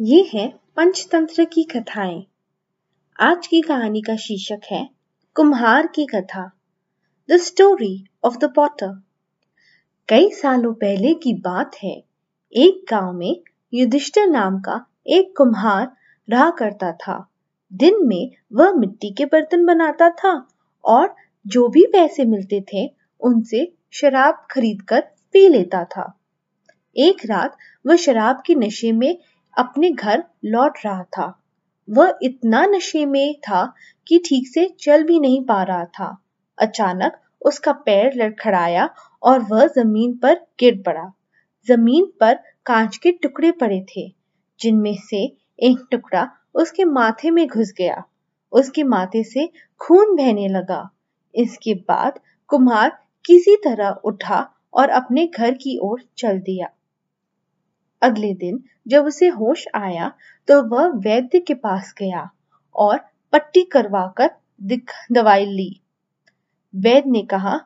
ये है पंचतंत्र की कथाएँ। आज की कहानी का शीर्षक है, कुम्हार की कथा the story of the potter कई सालों पहले की बात है, एक गाँव में युधिष्ठिर नाम का एक कुम्हार रहा करता था। दिन में वह मिट्टी के बर्तन बनाता था और जो भी पैसे मिलते थे, उनसे शराब खरीदकर पी लेता था। एक रात वह शराब के नशे में अपने घर लौट रहा था। वह इतना नशे में था कि ठीक से चल भी नहीं पा रहा था। अचानक उसका पैर लड़खड़ाया और वह ज़मीन पर गिर पड़ा। ज़मीन पर कांच के टुकड़े पड़े थे, जिनमें से एक टुकड़ा उसके माथे में घुस गया। उसके माथे से खून बहने लगा। इसके बाद कुम्हार किसी तरह उठा और अपने घर की ओर चल दिया। अगले दिन जब उसे होश आया तो वह वैद्य के पास गया और पट्टी करवाकर दवाई ली। वैद्य ने कहा,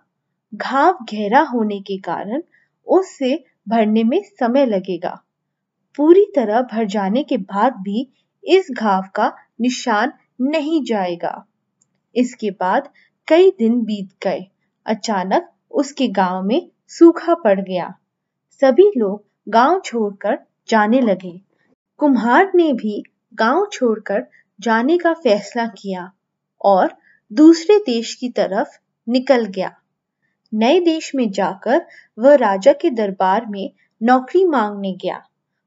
घाव गहरा होने के कारण उससे भरने में समय लगेगा। पूरी तरह भर जाने के बाद भी इस घाव का निशान नहीं जाएगा इसके बाद कई दिन बीत गए। अचानक उसके गाँव में सूखा पड़ गया। सभी लोग गाँव छोड़कर जाने लगे। कुम्हार ने भी गाँव छोड़कर जाने का फैसला किया और दूसरे देश की तरफ़ निकल गया। नए देश में जाकर वह राजा के दरबार में नौकरी मांगने गया।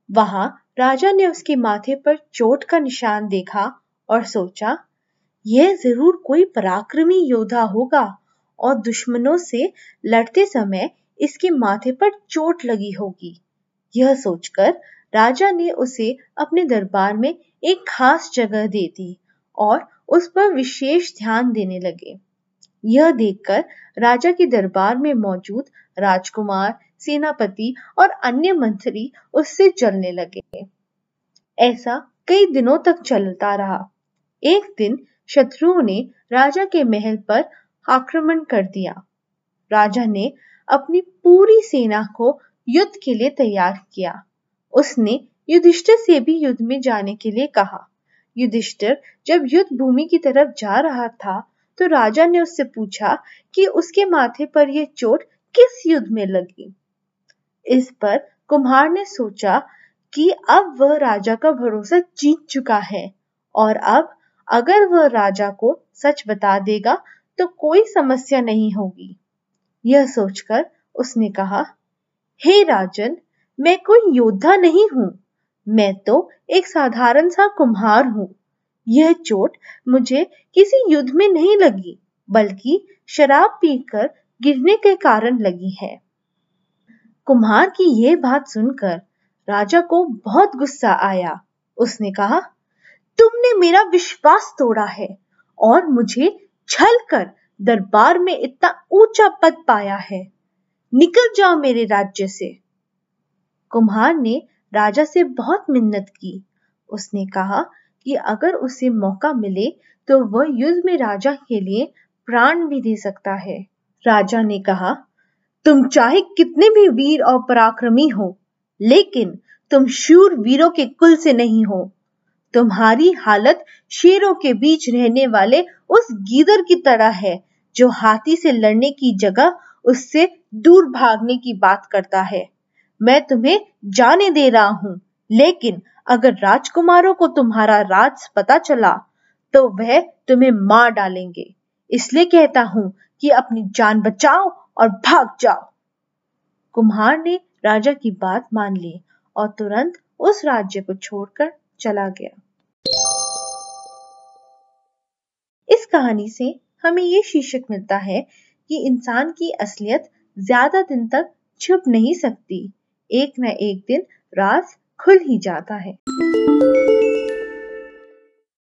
वहाँ राजा ने उसके माथे पर चोट का निशान देखा और सोचा, यह ज़रूर कोई पराक्रमी योद्धा होगा और दुश्मनों से लड़ते समय इसके माथे पर चोट लगी होगी। यह सोचकर राजा ने उसे अपने दरबार में एक खास जगह दे दी और उस पर विशेष ध्यान देने लगे। यह देखकर राजा के दरबार में मौजूद राजकुमार, सेनापति और अन्य मंत्री उससे चलने लगे। ऐसा कई दिनों तक चलता रहा। एक दिन शत्रुओं ने राजा के महल पर आक्रमण कर दिया। राजा ने अपनी पूरी सेना को युद्ध के लिए तैयार किया। उसने युधिष्ठिर से भी युद्ध में जाने के लिए कहा। युधिष्ठिर जब युद्ध भूमि की तरफ़ जा रहा था तो राजा ने उससे पूछा कि उसके माथे पर यह चोट किस युद्ध में लगी? इस पर कुम्हार ने सोचा कि अब वह राजा का भरोसा जीत चुका है और अब अगर वह राजा को सच बता देगा तो कोई समस्या नहीं होगी। यह सोचकर उसने कहा हे राजन, मैं कोई योद्धा नहीं हूँ। मैं तो एक साधारण सा कुम्हार हूँ। यह चोट मुझे किसी युद्ध में नहीं लगी, बल्कि शराब पीकर गिरने के कारण लगी है। कुम्हार की यह बात सुनकर राजा को बहुत गुस्सा आया। उसने कहा, तुमने मेरा विश्वास तोड़ा है और मुझे छल कर दरबार में इतना ऊँचा पद पाया है। निकल जाओ मेरे राज्य से। कुम्हार ने राजा से बहुत मिन्नत की। उसने कहा कि अगर उसे मौका मिले तो वह युद्ध में राजा के लिए प्राण भी दे सकता है। राजा ने कहा, तुम चाहे कितने भी वीर और पराक्रमी हो, लेकिन तुम शूर वीरों के कुल से नहीं हो। तुम्हारी हालत शेरों के बीच रहने वाले उस गीदर की तरह है, जो हाथी से लड़ने की जगह उससे दूर भागने की बात करता है। मैं तुम्हें जाने दे रहा हूँ, लेकिन अगर राजकुमारों को तुम्हारा राज पता चला तो वह तुम्हें मार डालेंगे। इसलिए कहता हूँ कि अपनी जान बचाओ और भाग जाओ। कुम्हार ने राजा की बात मान ली और तुरंत उस राज्य को छोड़कर चला गया। इस कहानी से हमें ये शीर्षक मिलता है कि इंसान की असलियत ज़्यादा दिन तक छुप नहीं सकती। एक न एक दिन राज खुल ही जाता है।